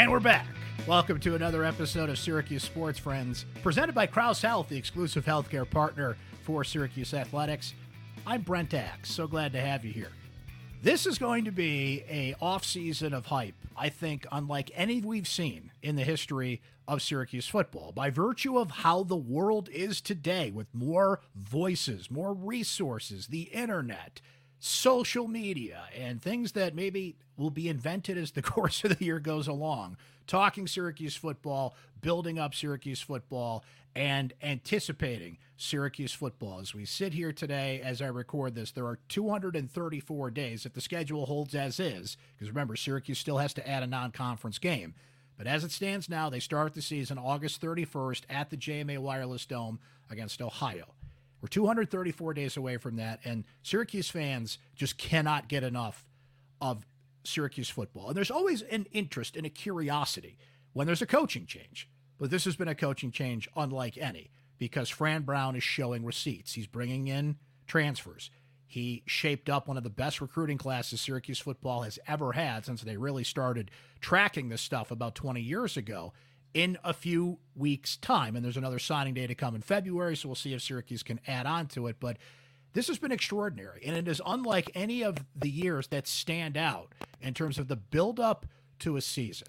And we're back. Welcome to another episode of Syracuse Sports Friends, presented by Crouse Health, the exclusive healthcare partner for Syracuse Athletics. I'm Brent Axe. So glad to have you here. This is going to be a off-season of hype, I think, unlike any we've seen in the history of Syracuse football, by virtue of how the world is today, with more voices, more resources, the internet, social media, and things that maybe will be invented as the course of the year goes along. Talking Syracuse football, building up Syracuse football, and anticipating Syracuse football. As we sit here today, as I record this, there are 234 days if the schedule holds as is, because remember, Syracuse still has to add a non conference game. But as it stands now, they start the season August 31st at the JMA Wireless Dome against Ohio. We're 234 days away from that, and Syracuse fans just cannot get enough of Syracuse football. And there's always an interest and a curiosity when there's a coaching change. But this has been a coaching change unlike any because Fran Brown is showing receipts. He's bringing in transfers. He shaped up one of the best recruiting classes Syracuse football has ever had since they really started tracking this stuff about 20 years ago in a few weeks' time. And there's another signing day to come in February, so we'll see if Syracuse can add on to it. But this has been extraordinary, and it is unlike any of the years that stand out in terms of the build-up to a season.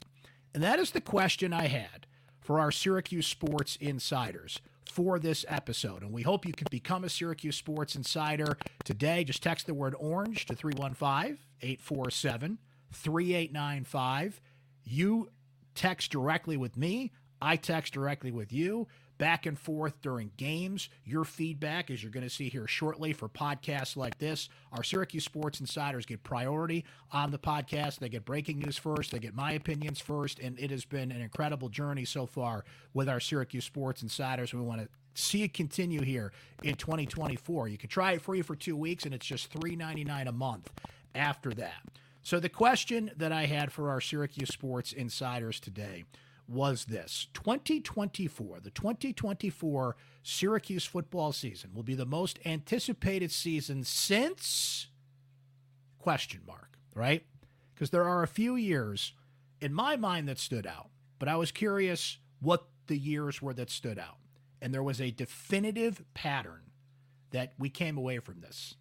And that is the question I had for our Syracuse sports insiders for this episode. And we hope you can become a Syracuse sports insider today. Just text the word orange to 315 847 3895. You text directly with me, I text directly with you back and forth during games. Your feedback, as you're going to see here shortly for podcasts like this, our Syracuse Sports Insiders get priority on the podcast. They get breaking news first, they get my opinions first, and it has been an incredible journey so far with our Syracuse Sports Insiders. We want to see it continue here in 2024. You can try it free for two weeks, and it's just $3.99 a month after that. So, the question that I had for our Syracuse Sports Insiders today was this 2024, the 2024 Syracuse football season will be the most anticipated season since question mark, right? Because there are a few years in my mind that stood out, but I was curious what the years were that stood out. And there was a definitive pattern that we came away from this.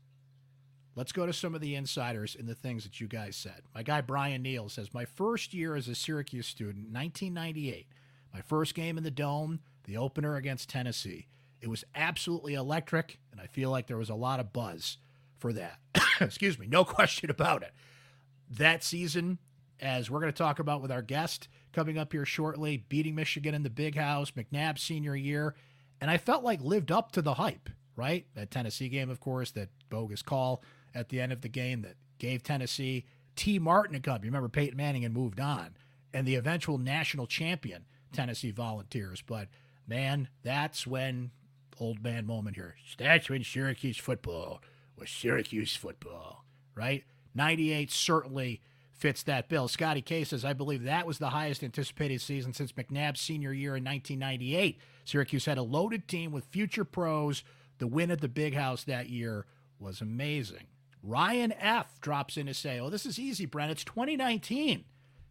Let's go to some of the insiders and the things that you guys said. My guy Brian Neal says, My first year as a Syracuse student, 1998, my first game in the Dome, the opener against Tennessee. It was absolutely electric, and I feel like there was a lot of buzz for that. Excuse me, no question about it. That season, as we're going to talk about with our guest coming up here shortly, beating Michigan in the big house, McNabb's senior year, and I felt like lived up to the hype, right? That Tennessee game, of course, that bogus call at the end of the game that gave Tennessee Tee Martin a cup. You remember Peyton Manning had moved on, and the eventual national champion Tennessee Volunteers. But man, that's when old man moment here. That's when Syracuse football was Syracuse football, right? 98 certainly fits that bill. Scotty K says, I believe that was the highest anticipated season since McNabb's senior year in 1998. Syracuse had a loaded team with future pros. The win at the big house that year was amazing. Ryan F. drops in to say, Oh, this is easy, Brent. It's 2019.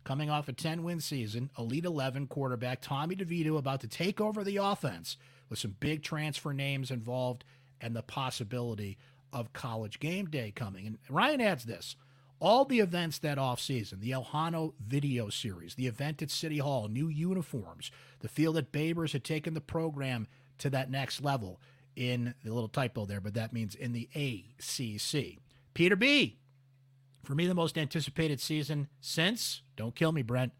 Coming off a 10 win season, Elite 11 quarterback Tommy DeVito about to take over the offense with some big transfer names involved and the possibility of college game day coming. And Ryan adds this all the events that offseason, the Ohana video series, the event at City Hall, new uniforms, the feel that Babers had taken the program to that next level in the little typo there, but that means in the ACC. Peter B. For me, the most anticipated season since, don't kill me, Brent,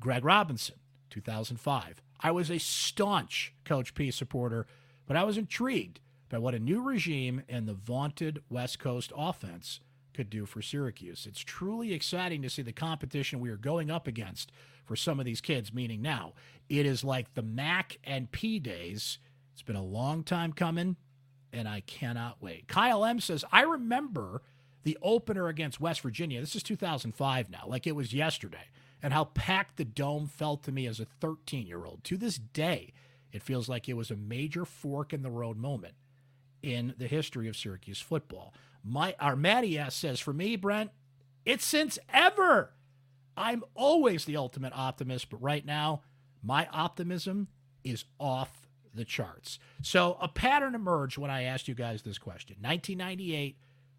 Greg Robinson, 2005. I was a staunch Coach P supporter, but I was intrigued by what a new regime and the vaunted West Coast offense could do for Syracuse. It's truly exciting to see the competition we are going up against for some of these kids, meaning now it is like the MAC and P days. It's been a long time coming and I cannot wait. Kyle M says, I remember the opener against West Virginia. This is 2005 now, like it was yesterday, and how packed the dome felt to me as a 13 year old. To this day, it feels like it was a major fork in the road moment in the history of Syracuse football. My our Matty S says, for me, Brent, it's since ever. I'm always the ultimate optimist, but right now, my optimism is off the charts. So a pattern emerged when I asked you guys this question 1998,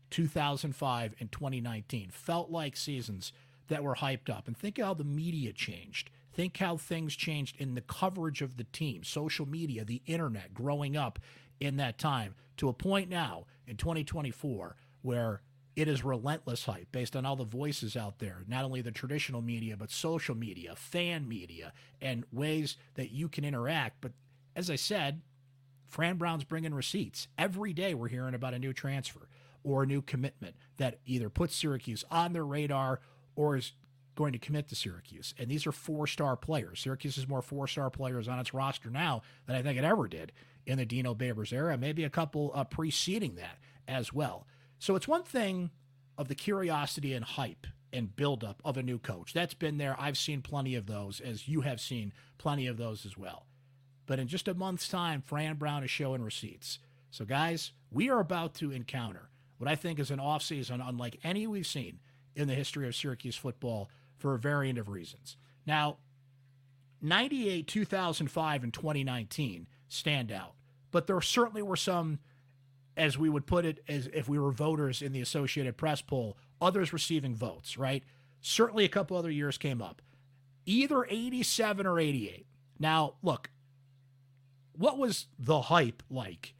2005, and 2019 felt like seasons that were hyped up. And think how the media changed. Think how things changed in the coverage of the team, social media, the internet growing up in that time to a point now in 2024 where it is relentless hype based on all the voices out there, not only the traditional media, but social media, fan media, and ways that you can interact. But as I said, Fran Brown's bringing receipts. Every day we're hearing about a new transfer or a new commitment that either puts Syracuse on their radar or is going to commit to Syracuse. And these are four star players. Syracuse has more four star players on its roster now than I think it ever did in the Dino Babers era, maybe a couple uh, preceding that as well. So it's one thing of the curiosity and hype and buildup of a new coach. That's been there. I've seen plenty of those, as you have seen plenty of those as well. But in just a month's time, Fran Brown is showing receipts. So, guys, we are about to encounter what I think is an offseason unlike any we've seen in the history of Syracuse football for a variant of reasons. Now, 98, 2005, and 2019 stand out, but there certainly were some as we would put it, as if we were voters in the Associated Press poll, others receiving votes, right? Certainly a couple other years came up, either 87 or 88. Now, look, what was the hype like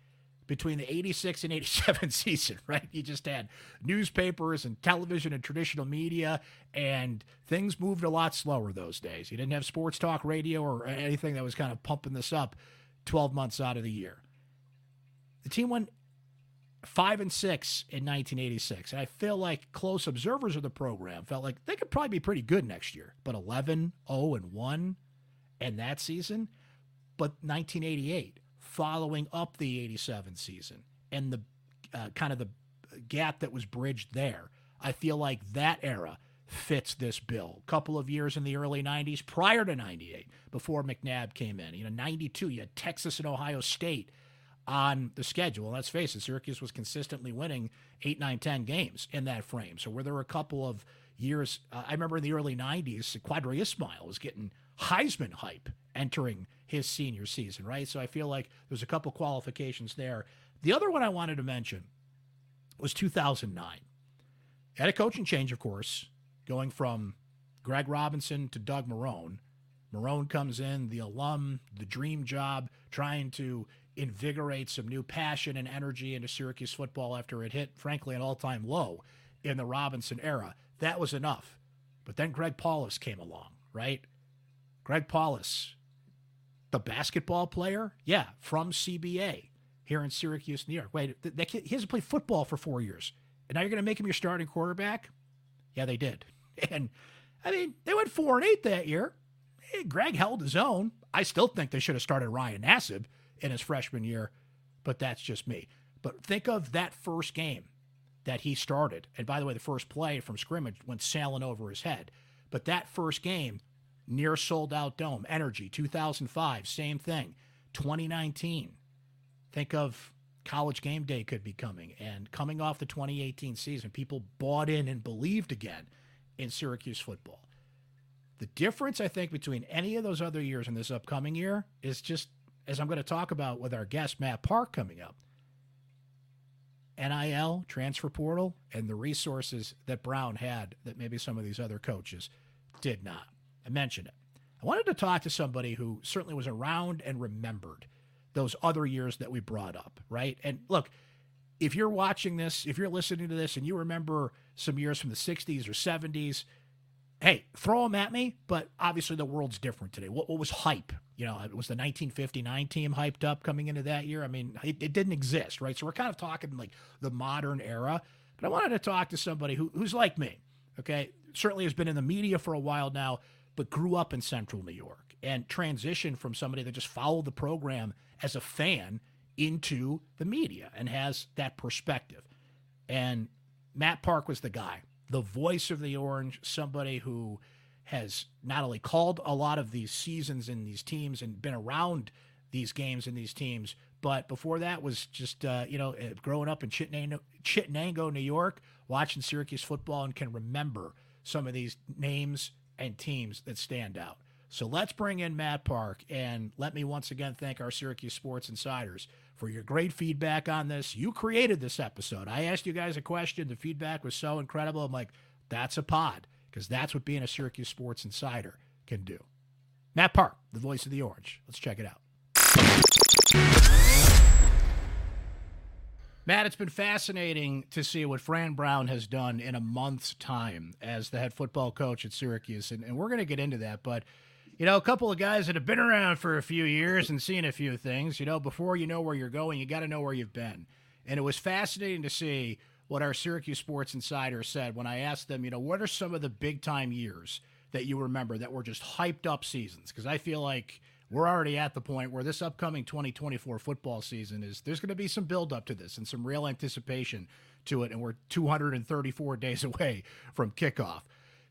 between the 86 and 87 season, right? You just had newspapers and television and traditional media, and things moved a lot slower those days. You didn't have sports talk radio or anything that was kind of pumping this up 12 months out of the year. The team went five and six in 1986. And I feel like close observers of the program felt like they could probably be pretty good next year. But 11, 0 and 1 and that season. But 1988, following up the 87 season and the uh, kind of the gap that was bridged there, I feel like that era fits this bill. A couple of years in the early 90s prior to 98, before McNabb came in. You know, 92, you had Texas and Ohio State on the schedule. And let's face it, Syracuse was consistently winning eight, nine, ten games in that frame. So were there a couple of years? Uh, I remember in the early '90s, Qadry Ismail was getting Heisman hype entering his senior season, right? So I feel like there's a couple qualifications there. The other one I wanted to mention was 2009. Had a coaching change, of course, going from Greg Robinson to Doug Marrone. Marrone comes in, the alum, the dream job, trying to invigorate some new passion and energy into Syracuse football after it hit, frankly, an all time low in the Robinson era. That was enough. But then Greg Paulus came along, right? Greg Paulus, the basketball player, yeah, from CBA here in Syracuse, New York. Wait, that kid, he hasn't played football for four years. And now you're going to make him your starting quarterback? Yeah, they did. And I mean, they went four and eight that year. Greg held his own. I still think they should have started Ryan Nassib in his freshman year, but that's just me. But think of that first game that he started. And by the way, the first play from scrimmage went sailing over his head. But that first game, near sold out dome, energy, 2005, same thing. 2019, think of college game day could be coming. And coming off the 2018 season, people bought in and believed again in Syracuse football. The difference, I think, between any of those other years and this upcoming year is just as I'm going to talk about with our guest, Matt Park, coming up. NIL, transfer portal, and the resources that Brown had that maybe some of these other coaches did not. I mentioned it. I wanted to talk to somebody who certainly was around and remembered those other years that we brought up, right? And look, if you're watching this, if you're listening to this and you remember some years from the 60s or 70s, hey, throw them at me. But obviously, the world's different today. What, what was hype? You know, it was the 1959 team hyped up coming into that year. I mean, it, it, didn't exist, right? So we're kind of talking like the modern era. But I wanted to talk to somebody who, who's like me, okay? Certainly has been in the media for a while now, but grew up in central New York and transitioned from somebody that just followed the program as a fan into the media and has that perspective. And Matt Park was the guy the voice of the Orange, somebody who has not only called a lot of these seasons in these teams and been around these games in these teams, but before that was just uh, you know uh, growing up in Chittenango, New York, watching Syracuse football and can remember some of these names, and teams that stand out. So let's bring in Matt Park and let me once again thank our Syracuse Sports Insiders for your great feedback on this. You created this episode. I asked you guys a question. The feedback was so incredible. I'm like, that's a pod because that's what being a Syracuse Sports Insider can do. Matt Park, the voice of the Orange. Let's check it out. Matt, it's been fascinating to see what Fran Brown has done in a month's time as the head football coach at Syracuse. And, and we're going to get into that. But, you know, a couple of guys that have been around for a few years and seen a few things, you know, before you know where you're going, you got to know where you've been. And it was fascinating to see what our Syracuse Sports Insider said when I asked them, you know, what are some of the big time years that you remember that were just hyped up seasons? Because I feel like we're already at the point where this upcoming 2024 football season is there's going to be some build up to this and some real anticipation to it and we're 234 days away from kickoff.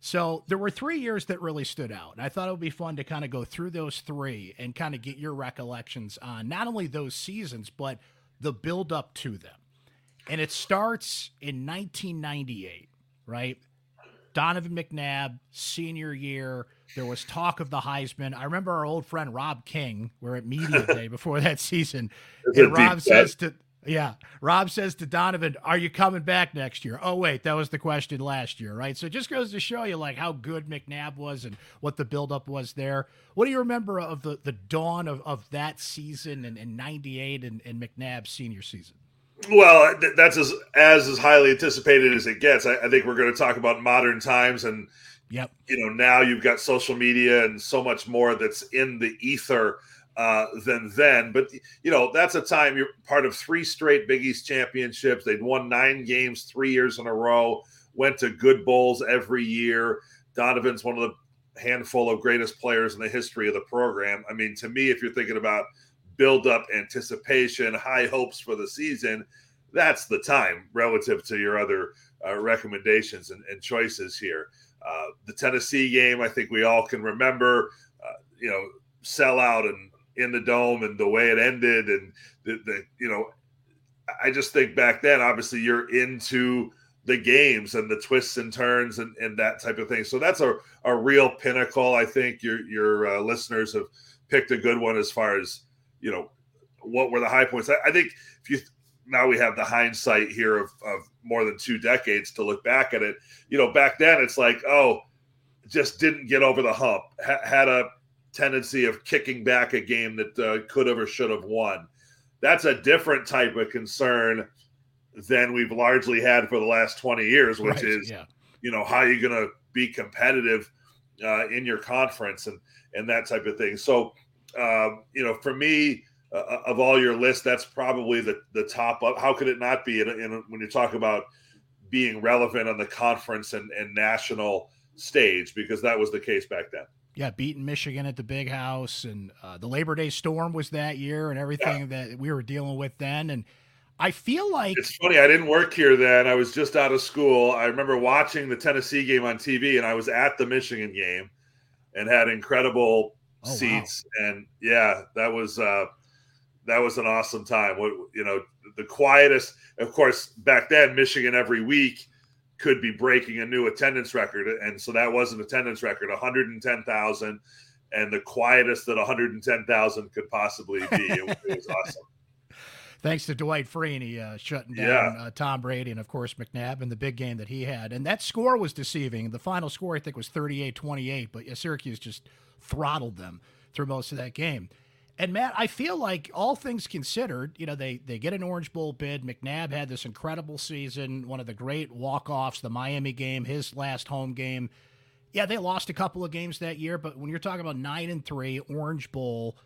So there were three years that really stood out and i thought it would be fun to kind of go through those three and kind of get your recollections on not only those seasons but the build up to them. And it starts in 1998 right donovan mcnabb senior year there was talk of the Heisman. I remember our old friend Rob King. We're at media day before that season, and Rob says to yeah, Rob says to Donovan, "Are you coming back next year?" Oh wait, that was the question last year, right? So it just goes to show you like how good McNabb was and what the buildup was there. What do you remember of the the dawn of, of that season and in '98 and, and McNabb's senior season? Well, that's as as as highly anticipated as it gets. I, I think we're going to talk about modern times and Yep. You know, now you've got social media and so much more that's in the ether uh, than then. But you know, that's a time you're part of three straight Big East championships. They'd won nine games three years in a row. Went to good bowls every year. Donovan's one of the handful of greatest players in the history of the program. I mean, to me, if you're thinking about build up, anticipation, high hopes for the season, that's the time relative to your other uh, recommendations and, and choices here. Uh, the Tennessee game, I think we all can remember, uh, you know, sellout and in the dome and the way it ended. And the, the, you know, I just think back then, obviously, you're into the games and the twists and turns and, and that type of thing. So that's a, a real pinnacle. I think your, your uh, listeners have picked a good one as far as, you know, what were the high points. I, I think if you now we have the hindsight here of, of more than two decades to look back at it. You know, back then it's like, oh, just didn't get over the hump, ha- had a tendency of kicking back a game that uh, could have or should have won. That's a different type of concern than we've largely had for the last 20 years, which right, is, yeah. you know, how are you going to be competitive uh, in your conference and, and that type of thing. So, uh, you know, for me, uh, of all your list, that's probably the the top up. How could it not be? In, in, when you talk about being relevant on the conference and, and national stage, because that was the case back then. Yeah, beating Michigan at the Big House, and uh, the Labor Day storm was that year, and everything yeah. that we were dealing with then. And I feel like it's funny. I didn't work here then. I was just out of school. I remember watching the Tennessee game on TV, and I was at the Michigan game, and had incredible oh, seats. Wow. And yeah, that was. Uh, that was an awesome time. What you know, the quietest, of course, back then, Michigan every week could be breaking a new attendance record, and so that was an attendance record, 110,000, and the quietest that 110,000 could possibly be. It, it was awesome. Thanks to Dwight Freeney uh, shutting down yeah. uh, Tom Brady and, of course, McNabb in the big game that he had. And that score was deceiving. The final score, I think, was 38 28, but Syracuse just throttled them through most of that game. And Matt, I feel like all things considered, you know, they they get an Orange Bowl bid. McNabb had this incredible season, one of the great walk-offs, the Miami game, his last home game. Yeah, they lost a couple of games that year, but when you're talking about nine and three, Orange Bowl,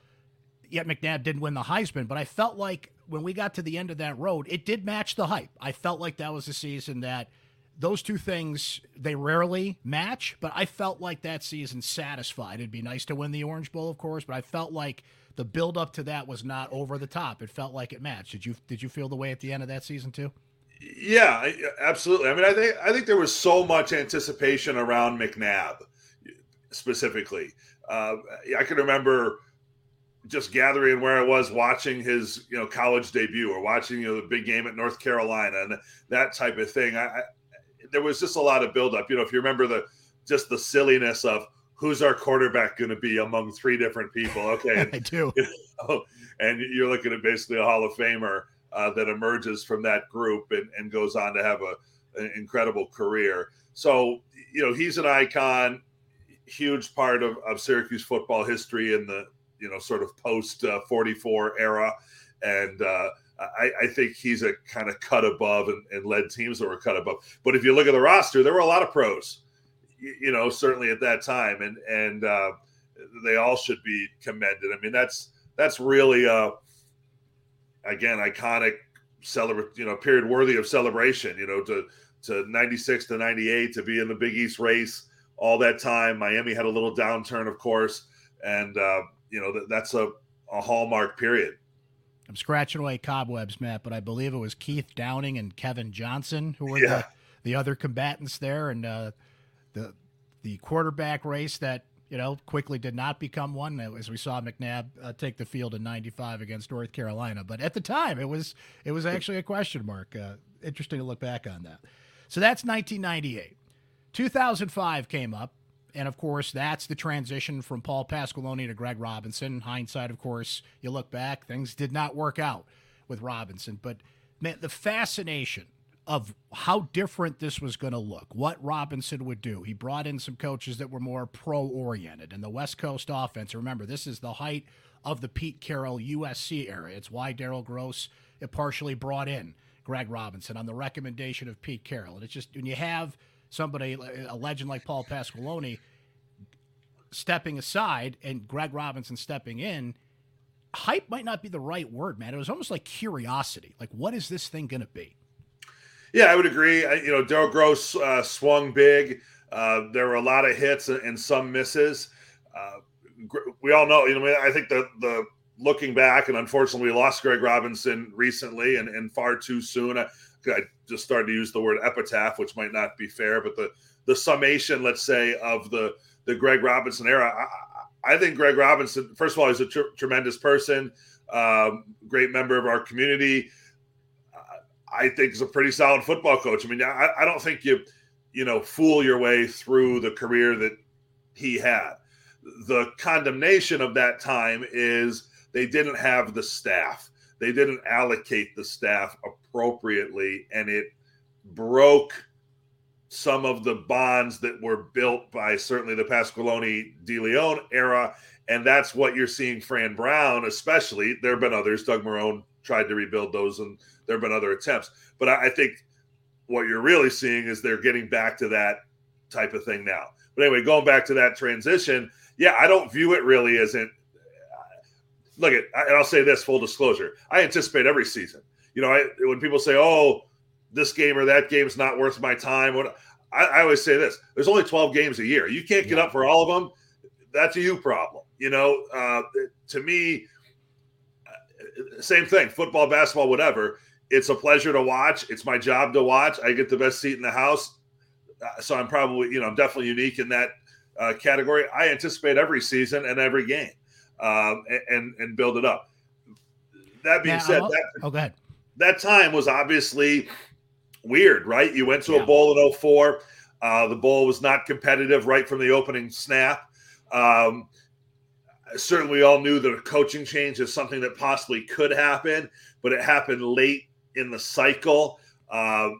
yet McNabb didn't win the Heisman. But I felt like when we got to the end of that road, it did match the hype. I felt like that was a season that those two things they rarely match, but I felt like that season satisfied. It'd be nice to win the Orange Bowl, of course, but I felt like the build up to that was not over the top. It felt like it matched. Did you did you feel the way at the end of that season too? Yeah, absolutely. I mean, I think I think there was so much anticipation around McNabb specifically. Uh, I can remember just gathering where I was watching his you know college debut or watching you know the big game at North Carolina and that type of thing. I, there was just a lot of buildup. You know, if you remember the just the silliness of who's our quarterback going to be among three different people. Okay, I do. You know, and you're looking at basically a Hall of Famer uh, that emerges from that group and, and goes on to have a, an incredible career. So you know he's an icon, huge part of, of Syracuse football history in the you know sort of post uh, 44 era, and uh, I, I, think he's a kind of cut above and, and, led teams that were cut above. But if you look at the roster, there were a lot of pros, you, you know, certainly at that time, and and uh, they all should be commended. I mean, that's that's really a again iconic celebrate, you know, period worthy of celebration. You know, to to 96 to 98 to be in the Big East race all that time. Miami had a little downturn, of course, and uh, you know that, that's a, a hallmark period. I'm scratching away cobwebs, Matt, but I believe it was Keith Downing and Kevin Johnson who were yeah. the, the other combatants there, and uh, the the quarterback race that you know quickly did not become one, as we saw McNabb uh, take the field in '95 against North Carolina. But at the time, it was it was actually a question mark. Uh, interesting to look back on that. So that's 1998. 2005 came up. And of course, that's the transition from Paul Pasqualoni to Greg Robinson. In hindsight, of course, you look back, things did not work out with Robinson. But man, the fascination of how different this was going to look, what Robinson would do. He brought in some coaches that were more pro oriented. And the West Coast offense, remember, this is the height of the Pete Carroll USC era. It's why Daryl Gross partially brought in Greg Robinson on the recommendation of Pete Carroll. And it's just when you have somebody, a legend like Paul Pasqualoni, stepping aside and Greg Robinson stepping in, hype might not be the right word, man. It was almost like curiosity. Like, what is this thing going to be? Yeah, I would agree. I, you know, Daryl Gross uh, swung big. Uh, there were a lot of hits and, some misses. Uh, we all know, you know, I think the the looking back, and unfortunately, we lost Greg Robinson recently and, and far too soon. I, I just started to use the word epitaph, which might not be fair, but the the summation, let's say, of the the Greg Robinson era. I, I think Greg Robinson, first of all, he's a tr- tremendous person, um, great member of our community. I think he's a pretty solid football coach. I mean, I, I don't think you, you know, fool your way through the career that he had. The condemnation of that time is they didn't have the staff. They didn't allocate the staff appropriately, and it broke some of the bonds that were built by certainly the Pasqualoni DeLeone era. And that's what you're seeing Fran Brown, especially. There have been others. Doug Marrone tried to rebuild those, and there have been other attempts. But I, I think what you're really seeing is they're getting back to that type of thing now. But anyway, going back to that transition, yeah, I don't view it really as in. Look at, and I'll say this full disclosure: I anticipate every season. You know, I, when people say, "Oh, this game or that game is not worth my time," what I, I, always say this: there's only 12 games a year. You can't get yeah. up for all of them. That's a you problem. You know, uh, to me, uh, same thing. Football, basketball, whatever. It's a pleasure to watch. It's my job to watch. I get the best seat in the house, uh, so I'm probably, you know, I'm definitely unique in that uh, category. I anticipate every season and every game, um, and and build it up. That being said, that, oh, go ahead. That time was obviously weird, right? You went to yeah. a bowl in 04. Uh, the bowl was not competitive right from the opening snap. Um, certainly, we all knew that a coaching change is something that possibly could happen, but it happened late in the cycle. Uh,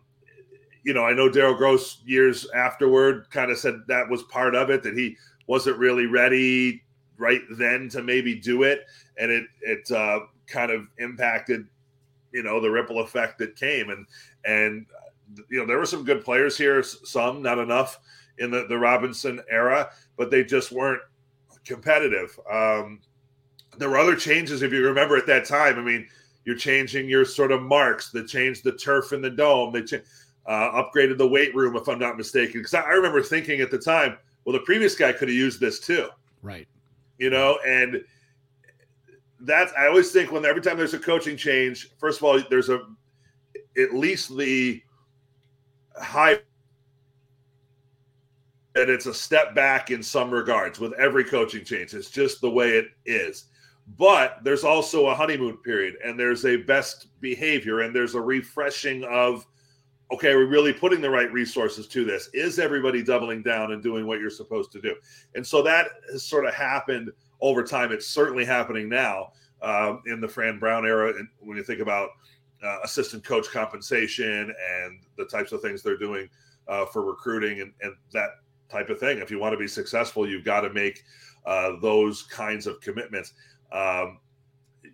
you know, I know Daryl Gross years afterward kind of said that was part of it, that he wasn't really ready right then to maybe do it. And it, it uh, kind of impacted, you know, the ripple effect that came. And, and, you know, there were some good players here, some, not enough in the, the Robinson era, but they just weren't competitive. Um, there were other changes, if you remember at that time. I mean, you're changing your sort of marks. They changed the turf in the dome. They cha- uh, upgraded the weight room, if I'm not mistaken. Because I, I remember thinking at the time, well, the previous guy could have used this too. Right. You know, and that's I always think when every time there's a coaching change, first of all, there's a at least the high that it's a step back in some regards with every coaching change. It's just the way it is. But there's also a honeymoon period and there's a best behavior and there's a refreshing of okay, are we really putting the right resources to this? Is everybody doubling down and doing what you're supposed to do? And so that has sort of happened over time. It's certainly happening now um, in the Fran Brown era. And when you think about uh, assistant coach compensation and the types of things they're doing uh, for recruiting and, and, that type of thing, if you want to be successful, you've got to make uh, those kinds of commitments. Um,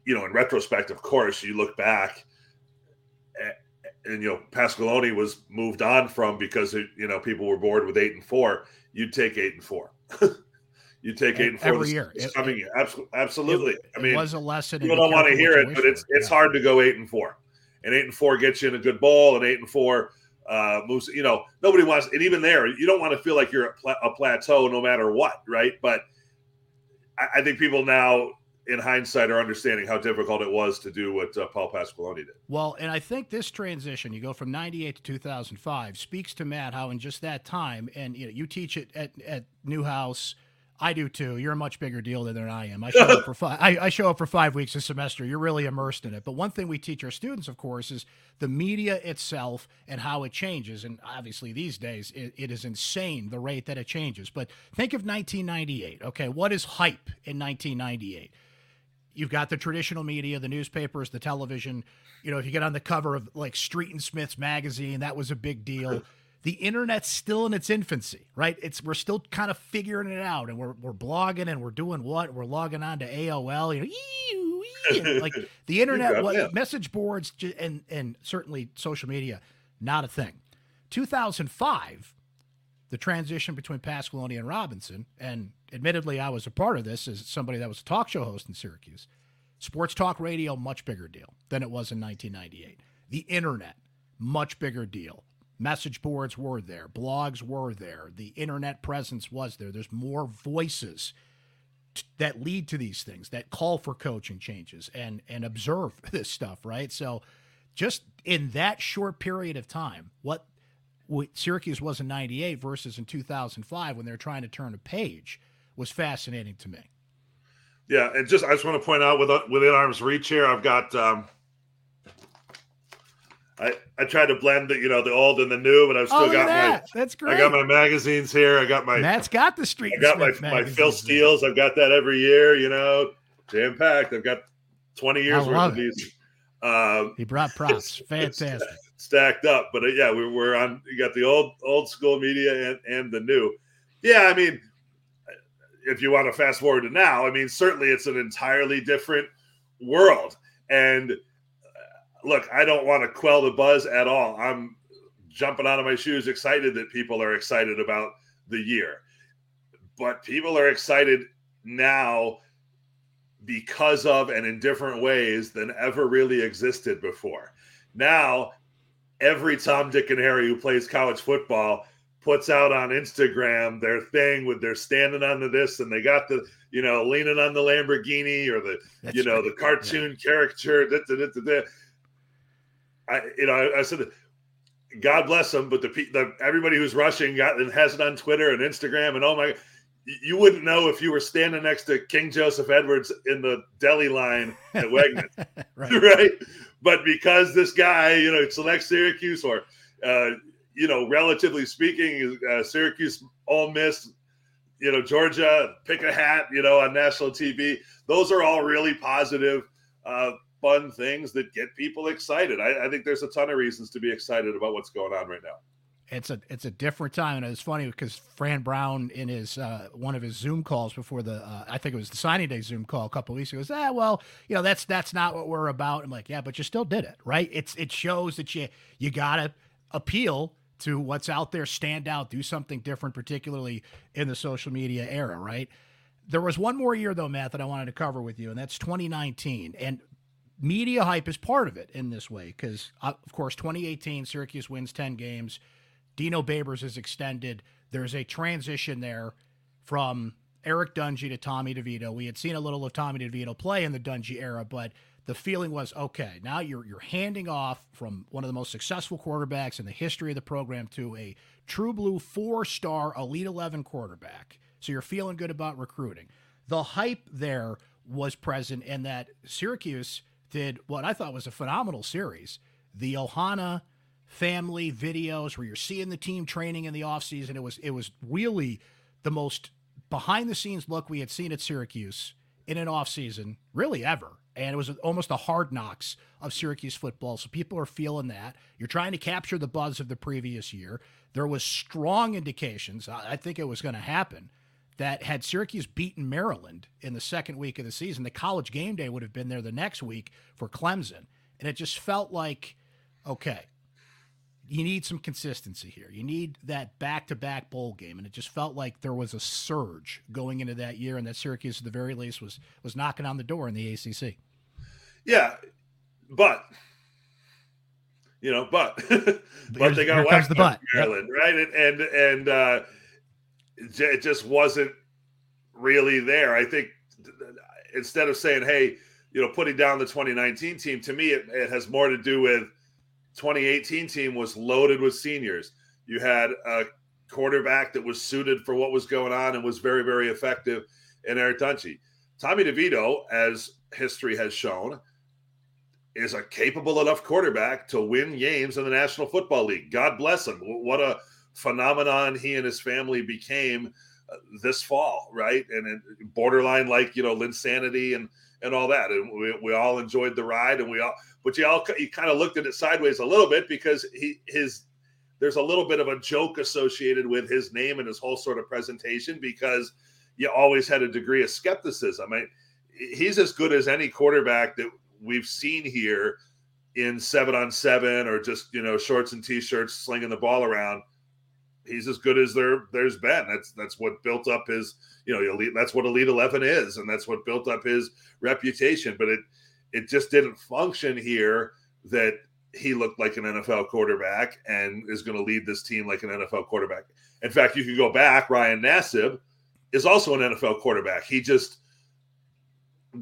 you know, in retrospect, of course, you look back and you know Pasqualoni was moved on from because it, you know people were bored with eight and four. You'd take eight and four. you take eight and four every year. It, coming year. Absolutely. It, I mean, it was a lesson. People don't want to hear it, but it's it's yeah. hard to go eight and four. And eight and four gets you in a good ball, and eight and four uh, moves. You know, nobody wants, and even there, you don't want to feel like you're at pla- a plateau no matter what, right? But I, I think people now in hindsight are understanding how difficult it was to do what uh, Paul Pasqualoni did. Well, and I think this transition, you go from 98 to 2005, speaks to Matt how in just that time, and you know, you teach it at, at Newhouse. I do too. You're a much bigger deal than I am. I show up for five. I, I, show up for five weeks a semester. You're really immersed in it. But one thing we teach our students, of course, is the media itself and how it changes. And obviously, these days, it, it is insane the rate that it changes. But think of 1998. Okay, what is hype in 1998? You've got the traditional media, the newspapers, the television. You know, if you get on the cover of like Street and Smith's magazine, that was a big deal. The internet's still in its infancy, right? It's we're still kind of figuring it out, and we're we're blogging and we're doing what? We're logging on to AOL, you know, like the internet, got, what, yeah. message boards, and and certainly social media, not a thing. 2005, the transition between Pasqualoni and Robinson, and admittedly, I was a part of this as somebody that was a talk show host in Syracuse. Sports talk radio, much bigger deal than it was in 1998. The internet, much bigger deal. Message boards were there, blogs were there, the internet presence was there. There's more voices t- that lead to these things, that call for coaching changes and and observe this stuff, right? So, just in that short period of time, what, what Syracuse was in 98 versus in 2005 when they're trying to turn a page was fascinating to me. Yeah, and just I just want to point out within, within arm's reach here, I've got um, I I tried to blend the you know the old and the new, but I've still oh, got that. my that's great. I got my magazines here. I got my Matt's got the street. I got my my Phil Steele's. I've got that every year. You know, jam packed. I've got twenty years worth of these. Um, he brought props. Fantastic. Stacked up, but uh, yeah, we, we're on. You got the old old school media and and the new. Yeah, I mean, if you want to fast forward to now, I mean, certainly it's an entirely different world. And uh, look, I don't want to quell the buzz at all. I'm jumping out of my shoes, excited that people are excited about the year. But people are excited now because of and in different ways than ever really existed before. Now, every Tom, Dick, and Harry who plays college football puts out on Instagram their thing with they're standing on the this and they got the you know leaning on the Lamborghini or the That's you know right. the cartoon yeah. caricature. Da, da, da, I you know I, I, said God bless them, but the, the everybody who's rushing got and has it on Twitter and Instagram and oh my you wouldn't know if you were standing next to King Joseph Edwards in the deli line at Wegmans, right. right? But because this guy, you know, selects Syracuse or uh, you know, relatively speaking, uh, Syracuse, Ole Miss, you know, Georgia, pick a hat, you know, on national TV. Those are all really positive, uh, fun things that get people excited. I, I, think there's a ton of reasons to be excited about what's going on right now. It's a it's a different time, and it's funny because Fran Brown in his uh, one of his Zoom calls before the uh, I think it was the signing day Zoom call a couple weeks ago. Goes, ah, well, you know that's that's not what we're about. I'm like, yeah, but you still did it, right? It's it shows that you you gotta appeal to what's out there, stand out, do something different, particularly in the social media era, right? There was one more year, though, Matt, that I wanted to cover with you, and that's 2019. And media hype is part of it in this way because, uh, of course, 2018, Syracuse wins 10 games. Dino Babers is extended. There's a transition there from Eric Dungey to Tommy DeVito. We had seen a little of Tommy DeVito play in the Dungey era, but – the feeling was okay now you're you're handing off from one of the most successful quarterbacks in the history of the program to a true blue four star elite 11 quarterback so you're feeling good about recruiting the hype there was present in that Syracuse did what I thought was a phenomenal series the Ohana family videos where you're seeing the team training in the offseason. It was it was really the most behind the scenes look we had seen at Syracuse in an offseason, really ever. And it was almost a hard knocks of Syracuse football. So people are feeling that. You're trying to capture the buzz of the previous year. There was strong indications, I think it was going to happen, that had Syracuse beaten Maryland in the second week of the season, the college game day would have been there the next week for Clemson. And it just felt like, okay, you need some consistency here. You need that back to back bowl game. And it just felt like there was a surge going into that year and that Syracuse at the very least was was knocking on the door in the ACC. Yeah. But you know, but but they got whacked the butt. Maryland, yep. right? And and and uh it just wasn't really there. I think instead of saying, hey, you know, putting down the 2019 team, to me, it, it has more to do with 2018 team was loaded with seniors. You had a quarterback that was suited for what was going on and was very, very effective in Eric Dungey. Tommy DeVito, as history has shown, is a capable enough quarterback to win games in the National Football League. God bless him. What a phenomenon he and his family became uh, this fall, right? And borderline like you know Linsanity and and all that, and we, we all enjoyed the ride, and we all, but you all you kind of looked at it sideways a little bit because he his there's a little bit of a joke associated with his name and his whole sort of presentation because you always had a degree of skepticism. I he's as good as any quarterback that we've seen here in seven on seven or just you know shorts and t-shirts slinging the ball around he's as good as there there's been. That's that's what built up his you know elite. That's what Elite Eleven is, and that's what built up his reputation. But it it just didn't function here. That he looked like an NFL quarterback and is going to lead this team like an NFL quarterback. In fact, you can go back. Ryan Nassib is also an NFL quarterback. He just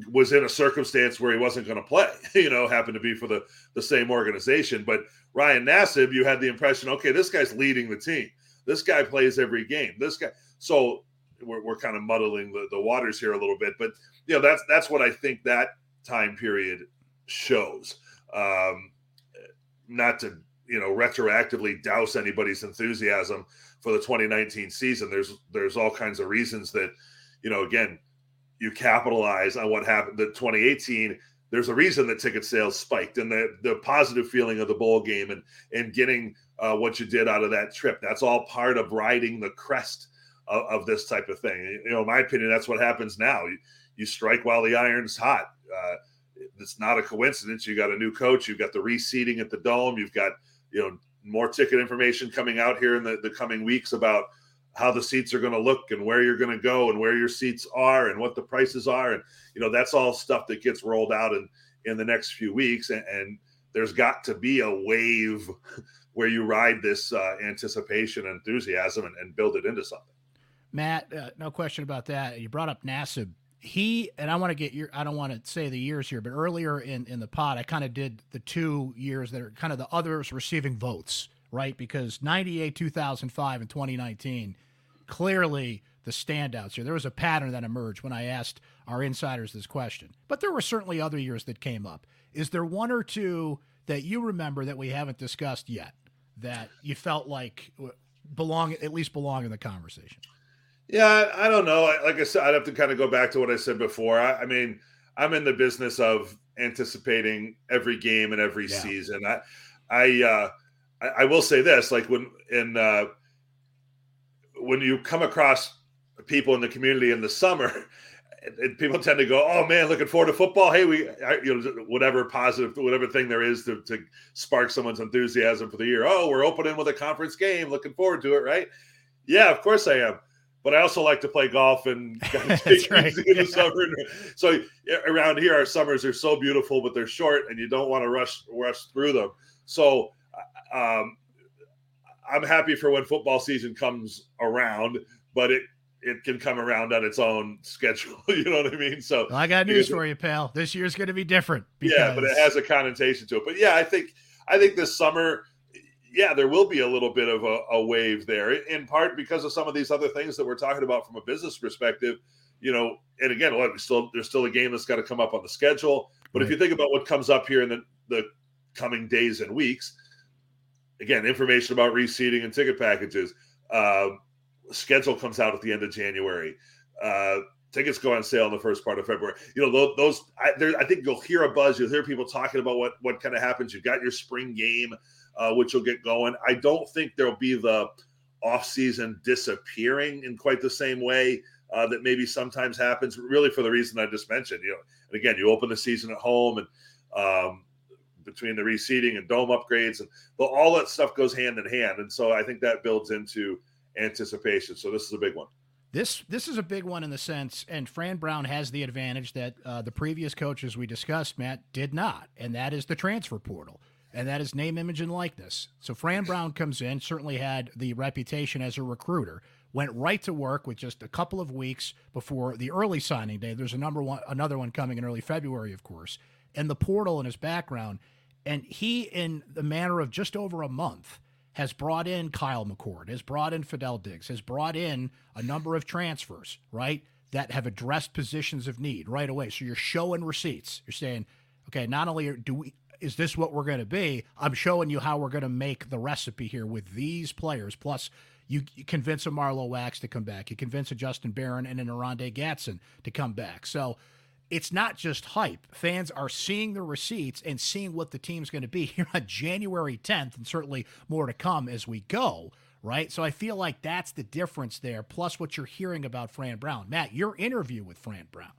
was in a circumstance where he wasn't going to play. You know, happened to be for the the same organization. But Ryan Nassib, you had the impression, okay, this guy's leading the team. This guy plays every game. This guy. So we're, we're kind of muddling the, the waters here a little bit, but you know that's that's what I think that time period shows. Um, not to you know retroactively douse anybody's enthusiasm for the 2019 season. There's there's all kinds of reasons that you know again you capitalize on what happened. The 2018 there's a reason that ticket sales spiked and the the positive feeling of the bowl game and and getting uh, what you did out of that trip. That's all part of riding the crest of, of, this type of thing. You know, in my opinion, that's what happens now. You, you strike while the iron's hot. Uh, it's not a coincidence. You got a new coach. You've got the reseating at the dome. You've got you know more ticket information coming out here in the, the coming weeks about how the seats are going to look and where you're going to go and where your seats are and what the prices are and you know that's all stuff that gets rolled out in in the next few weeks and, and there's got to be a wave where you ride this uh, anticipation and enthusiasm and, and, build it into something. Matt, uh, no question about that. You brought up Nassib. He and I want to get your. I don't want to say the years here, but earlier in in the pod, I kind of did the two years that are kind of the others receiving votes, right? Because 98, 2005, and 2019, clearly the standouts here. There was a pattern that emerged when I asked our insiders this question, but there were certainly other years that came up. Is there one or two that you remember that we haven't discussed yet? that you felt like belong at least belong in the conversation? Yeah, I don't know. Like I said, I'd have to kind of go back to what I said before. I, I mean, I'm in the business of anticipating every game and every yeah. season. I, I, uh, I, I, will say this: like when in uh, when you come across people in the community in the summer, people tend to go, "Oh man, looking forward to football." Hey, we, you know, whatever positive, whatever thing there is to, to spark someone's enthusiasm for the year. Oh, we're opening with a conference game. Looking forward to it, right? Yeah, of course I am. But I also like to play golf and take right. in the summer. So around here, our summers are so beautiful, but they're short, and you don't want to rush rush through them. So um, I'm happy for when football season comes around, but it it can come around on its own schedule. You know what I mean? So well, I got news for you, pal. This year's going to be different. Because... Yeah, but it has a connotation to it. But yeah, I think I think this summer, yeah, there will be a little bit of a, a wave there, in part because of some of these other things that we're talking about from a business perspective. You know, and again, look, still there's still a game that's got to come up on the schedule. But right. if you think about what comes up here in the the coming days and weeks, again, information about reseating and ticket packages. Uh, schedule comes out at the end of January. Uh, tickets go on sale in the first part of February. You know, those, those I, there, I, think you'll hear a buzz. You'll hear people talking about what what kind of happens. You've got your spring game, uh, which will get going. I don't think there'll be the off-season disappearing in quite the same way uh, that maybe sometimes happens. Really, for the reason I just mentioned. You know, and again, you open the season at home and. Um, between the reseeding and dome upgrades and all that stuff goes hand in hand and so i think that builds into anticipation so this is a big one this this is a big one in the sense, and Fran Brown has the advantage that uh, the previous coaches we discussed, Matt, did not, and that is the transfer portal, and that is name, image, and likeness. So Fran Brown comes in, certainly had the reputation as a recruiter, went right to work with just a couple of weeks before the early signing day. There's a number one, another one coming in early February, of course, and the portal in his background, and he, in the manner of just over a month has brought in Kyle McCord, has brought in Fadil Diggs, has brought in a number of transfers, right, that have addressed positions of need right away. So you're showing receipts. You're saying, okay, not only do we is this what we're going to be, I'm showing you how we're going to make the recipe here with these players. Plus, you, you convince a Marlowe Wax to come back. You convince a Justin Barron and an Oronde Gadsden to come back. So it's not just hype. Fans are seeing the receipts and seeing what the team's going to be here on January 10th, and certainly more to come as we go, right? So I feel like that's the difference there, plus what you're hearing about Fran Brown. Matt, your interview with Fran Brown,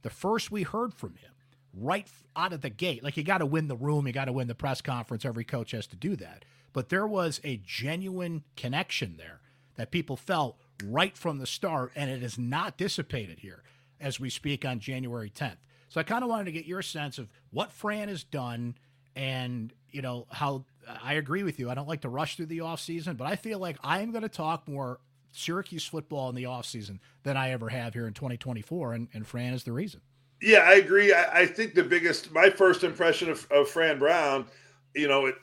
the first we heard from him, right out of the gate, like you got to win the room, you got to win the press conference. Every coach has to do that. But there was a genuine connection there that people felt right from the start, and it has not dissipated here as we speak on January 10th. So I kind of wanted to get your sense of what Fran has done and, you know, how I agree with you. I don't like to rush through the offseason, but I feel like I am going to talk more Syracuse football in the offseason than I ever have here in 2024. And, and Fran is the reason. Yeah, I agree. I, I think the biggest, my first impression of, of Fran Brown, you know, it,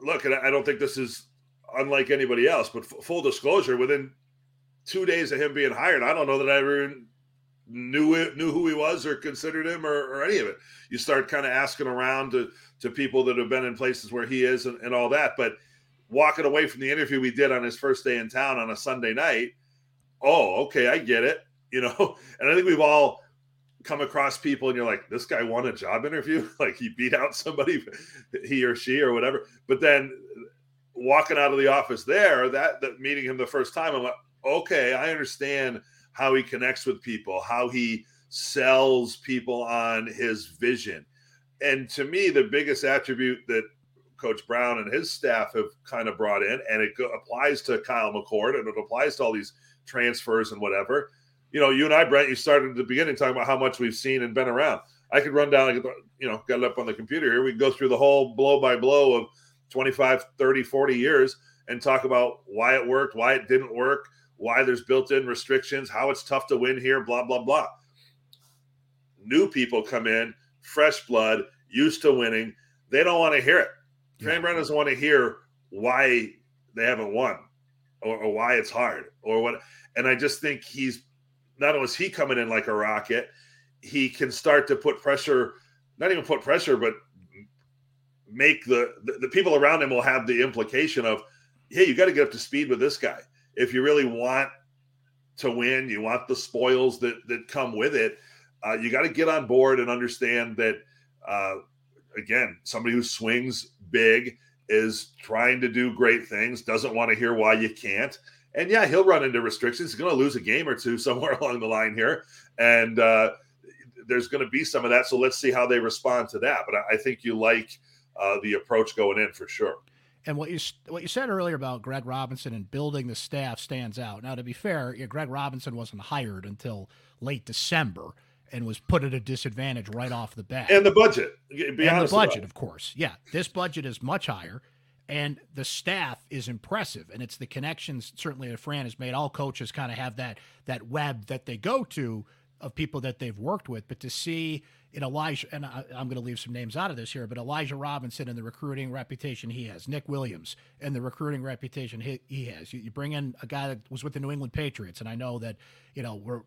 look, and I don't think this is unlike anybody else, but f- full disclosure, within two days of him being hired, I don't know that I ever knew it, knew who he was or considered him or, or any of it. You start kind of asking around to to people that have been in places where he is and, and all that. But walking away from the interview we did on his first day in town on a Sunday night, oh, okay, I get it. You know, and I think we've all come across people and you're like, this guy won a job interview, like he beat out somebody, he or she or whatever. But then walking out of the office there, that that meeting him the first time, I'm like, okay, I understand how he connects with people, how he sells people on his vision. And to me, the biggest attribute that Coach Brown and his staff have kind of brought in, and it applies to Kyle McCord and it applies to all these transfers and whatever. You know, you and I, Brent, you started at the beginning talking about how much we've seen and been around. I could run down, you know, got it up on the computer here. We go through the whole blow by blow of 25, 30, 40 years and talk about why it worked, why it didn't work, why there's built in restrictions, how it's tough to win here, blah, blah, blah. New people come in, fresh blood, used to winning. They don't want to hear it. Yeah. Fran Brown doesn't want to hear why they haven't won or, or, why it's hard or what. And I just think he's not only is he coming in like a rocket, he can start to put pressure, not even put pressure, but make the, the, the people around him will have the implication of, hey, you got to get up to speed with this guy if you really want to win, you want the spoils that that come with it. Uh, you got to get on board and understand that. Uh, again, somebody who swings big is trying to do great things, doesn't want to hear why you can't. And yeah, he'll run into restrictions. He's going to lose a game or two somewhere along the line here. And uh, there's going to be some of that. So let's see how they respond to that. But I, I think you like uh, the approach going in for sure. And what you what you said earlier about Greg Robinson and building the staff stands out. Now, to be fair, Greg Robinson wasn't hired until late December and was put at a disadvantage right off the bat. And the budget, and the budget, of course, yeah. This budget is much higher, and the staff is impressive, and it's the connections certainly that Fran has made. All coaches kind of have that that web that they go to of people that they've worked with, but to see in Elijah, and I, am going to leave some names out of this here, but Elijah Robinson and the recruiting reputation he has, Nick Williams and the recruiting reputation he, he has. You, you, bring in a guy that was with the New England Patriots, and I know that you know we're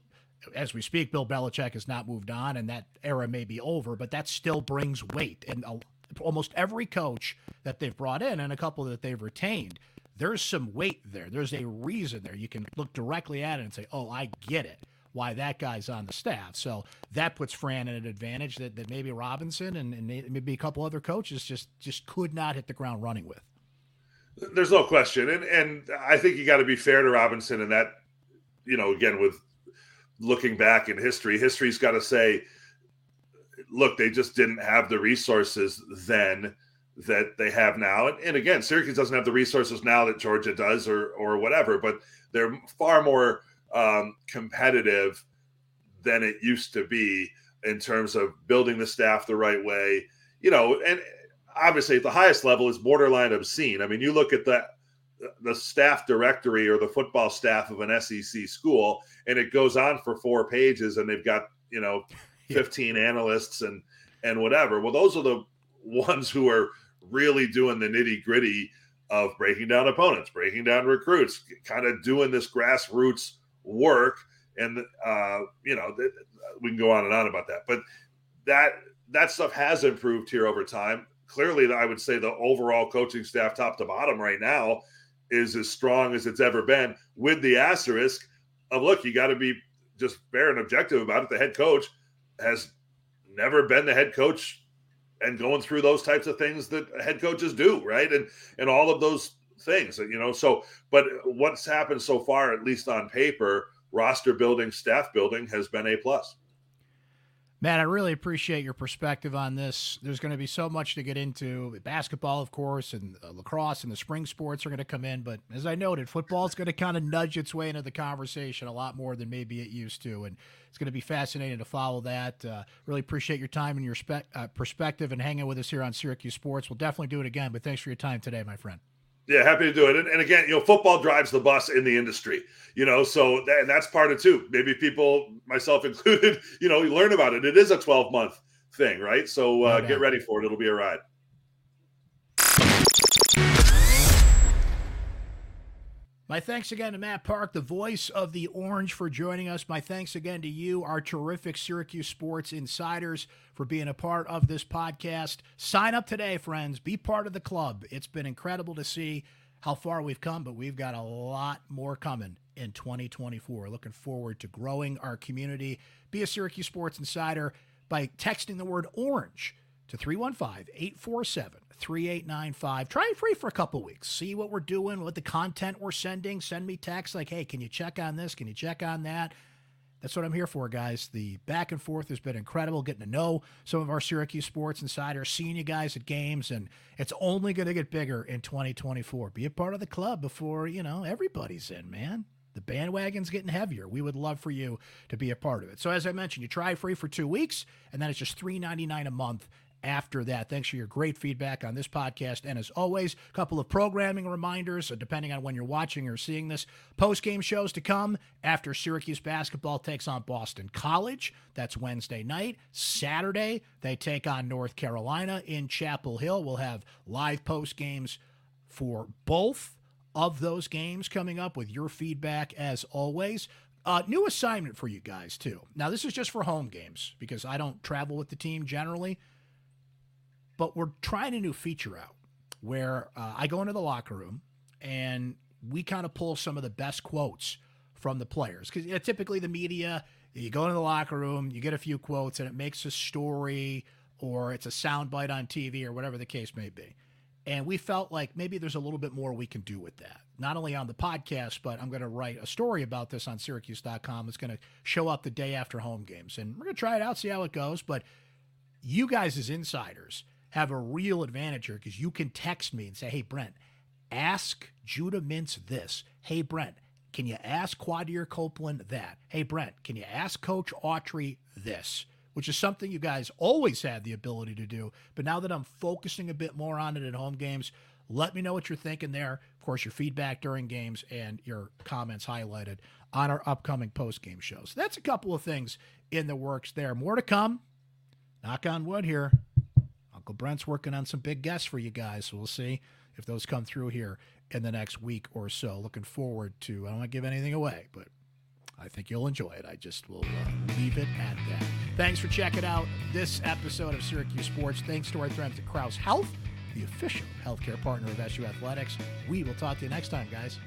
as we speak, Bill Belichick has not moved on, and that era may be over, but that still brings weight. And almost every coach that they've brought in and a couple that they've retained, there's some weight there. There's a reason there. You can look directly at it and say, "Oh, I get it." Why that guy's on the staff. So that puts Fran at an advantage that, that maybe Robinson and, and maybe a couple other coaches just just could not hit the ground running with. There's no question, and and I think you got to be fair to Robinson and that, you know, again with looking back in history, history's got to say, look, they just didn't have the resources then that they have now. And, and again, Syracuse doesn't have the resources now that Georgia does, or or whatever, but they're far more um, competitive than it used to be in terms of building the staff the right way. You know, and obviously at the highest level is borderline obscene. I mean, you look at the the staff directory or the football staff of an SEC school, and it goes on for four pages, and they've got you know 15 analysts and and whatever. Well, those are the ones who are really doing the nitty gritty of breaking down opponents, breaking down recruits, kind of doing this grassroots work. And uh, you know, we can go on and on about that, but that that stuff has improved here over time. Clearly, I would say the overall coaching staff, top to bottom, right now, is as strong as it's ever been. With the asterisk of look, you got to be just fair and objective about it. The head coach has never been the head coach and going through those types of things that head coaches do, right? And and all of those things, you know. So, but what's happened so far, at least on paper, roster building, staff building, has been a plus. Matt, I really appreciate your perspective on this. There's going to be so much to get into. Basketball, of course, and uh, lacrosse and the spring sports are going to come in. But as I noted, football is going to kind of nudge its way into the conversation a lot more than maybe it used to. And it's going to be fascinating to follow that. Uh, really appreciate your time and your spe- uh, perspective and hanging with us here on Syracuse Sports. We'll definitely do it again. But thanks for your time today, my friend. Yeah, happy to do it. And, and, again, you know, football drives the bus in the industry, you know, so that, and that's part of too. Maybe people, myself included, you know, learn about it. It is a 12 month thing, right? So uh, no get ready for it. It'll be a ride. My thanks again to Matt Park, the voice of the Orange, for joining us. My thanks again to you, our terrific Syracuse sports insiders, for being a part of this podcast. Sign up today, friends. Be part of the club. It's been incredible to see how far we've come, but we've got a lot more coming in 2024. Looking forward to growing our community. Be a Syracuse sports insider by texting the word orange to 315 847 3895. Try it free for a couple weeks. See what we're doing, what the content we're sending. Send me text like, hey, can you check on this? Can you check on that? That's what I'm here for, guys. The back and forth has been incredible, getting to know some of our Syracuse sports insiders, seeing you guys at games, and it's only going to get bigger in 2024. Be a part of the club before, you know, everybody's in, man. The bandwagon's getting heavier. We would love for you to be a part of it. So, as I mentioned, you try free for two weeks, and then it's just $3.99 a month after that. Thanks for your great feedback on this podcast. And as always, a couple of programming reminders, depending on when you're watching or seeing this. Post game shows to come after Syracuse basketball takes on Boston College. That's Wednesday night. Saturday, they take on North Carolina in Chapel Hill. We'll have live post games for both of those games coming up with your feedback as always. Uh, new assignment for you guys, too. Now, this is just for home games because I don't travel with the team generally but we're trying a new feature out where uh, I go into the locker room and we kind of pull some of the best quotes from the players because you know, typically the media you go into the locker room you get a few quotes and it makes a story or it's a soundbite on TV or whatever the case may be. And we felt like maybe there's a little bit more we can do with that. Not only on the podcast, but I'm going to write a story about this on Syracuse.com. It's going to show up the day after home games. And we're going to try it out, see how it goes. But you guys, as insiders, have a real advantage here because you can text me and say, hey, Brent, ask Judah Mintz this. Hey, Brent, can you ask Quadir Copeland that? Hey, Brent, can you ask Coach Autry this? Which is something you guys always had the ability to do. But now that I'm focusing a bit more on it at home games, let me know what you're thinking there. Of course, your feedback during games and your comments highlighted on our upcoming post game shows. That's a couple of things in the works there. More to come. Knock on wood here. Uncle Brent's working on some big guests for you guys, so we'll see if those come through here in the next week or so. Looking forward to, I don't want to give anything away, but I think you'll enjoy it. I just will uh, leave it at that. Thanks for checking out this episode of Syracuse Sports. Thanks to our friends at Crouse Health, the official healthcare partner of SU Athletics. We will talk to you next time, guys.